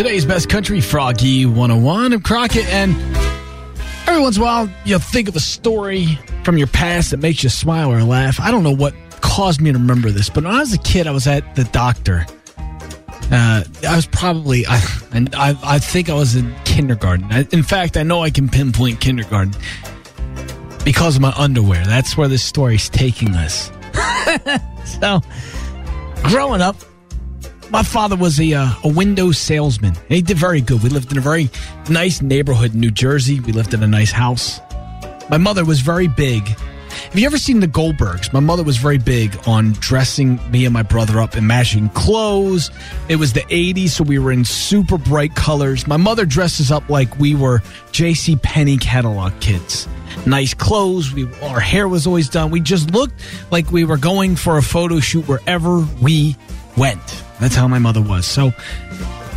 Today's best country, Froggy 101. I'm Crockett, and every once in a while, you'll think of a story from your past that makes you smile or laugh. I don't know what caused me to remember this, but when I was a kid, I was at the doctor. Uh, I was probably, I, and I, I think I was in kindergarten. I, in fact, I know I can pinpoint kindergarten because of my underwear. That's where this story's taking us. so, growing up, my father was a, uh, a window salesman. He did very good. We lived in a very nice neighborhood in New Jersey. We lived in a nice house. My mother was very big. Have you ever seen the Goldbergs? My mother was very big on dressing me and my brother up in matching clothes. It was the 80s, so we were in super bright colors. My mother dresses up like we were J.C. Penney catalog kids. Nice clothes. We, our hair was always done. We just looked like we were going for a photo shoot wherever we went. That's how my mother was. So,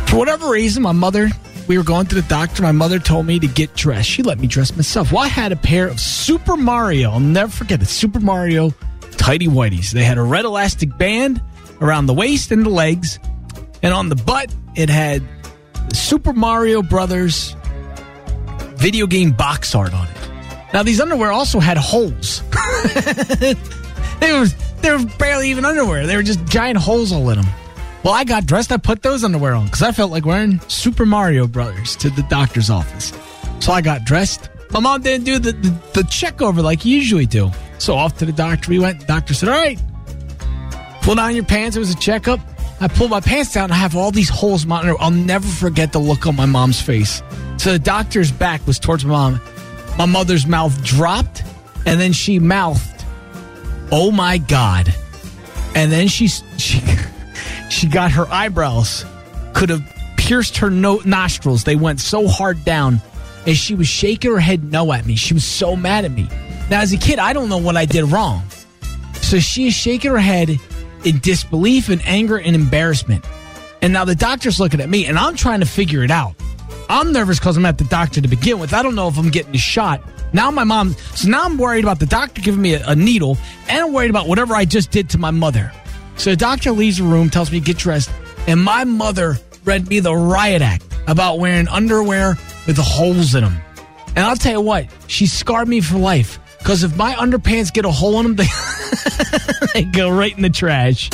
for whatever reason, my mother, we were going to the doctor. My mother told me to get dressed. She let me dress myself. Well, I had a pair of Super Mario. I'll never forget it. Super Mario tidy whities. They had a red elastic band around the waist and the legs, and on the butt, it had Super Mario Brothers video game box art on it. Now, these underwear also had holes. they were they were barely even underwear. They were just giant holes all in them. Well, I got dressed. I put those underwear on because I felt like wearing Super Mario Brothers to the doctor's office. So I got dressed. My mom didn't do the, the, the check over like you usually do. So off to the doctor we went. The doctor said, All right, pull down your pants. It was a checkup. I pulled my pants down. I have all these holes in my underwear. I'll never forget the look on my mom's face. So the doctor's back was towards my mom. My mother's mouth dropped, and then she mouthed, "Oh my god!" And then she she she got her eyebrows could have pierced her no- nostrils. They went so hard down, and she was shaking her head no at me. She was so mad at me. Now, as a kid, I don't know what I did wrong. So she is shaking her head in disbelief and anger and embarrassment. And now the doctor's looking at me, and I'm trying to figure it out. I'm nervous because I'm at the doctor to begin with. I don't know if I'm getting a shot. Now my mom, so now I'm worried about the doctor giving me a, a needle, and I'm worried about whatever I just did to my mother. So the doctor leaves the room, tells me to get dressed, and my mother read me the riot act about wearing underwear with holes in them. And I'll tell you what, she scarred me for life. Because if my underpants get a hole in them, they, they go right in the trash.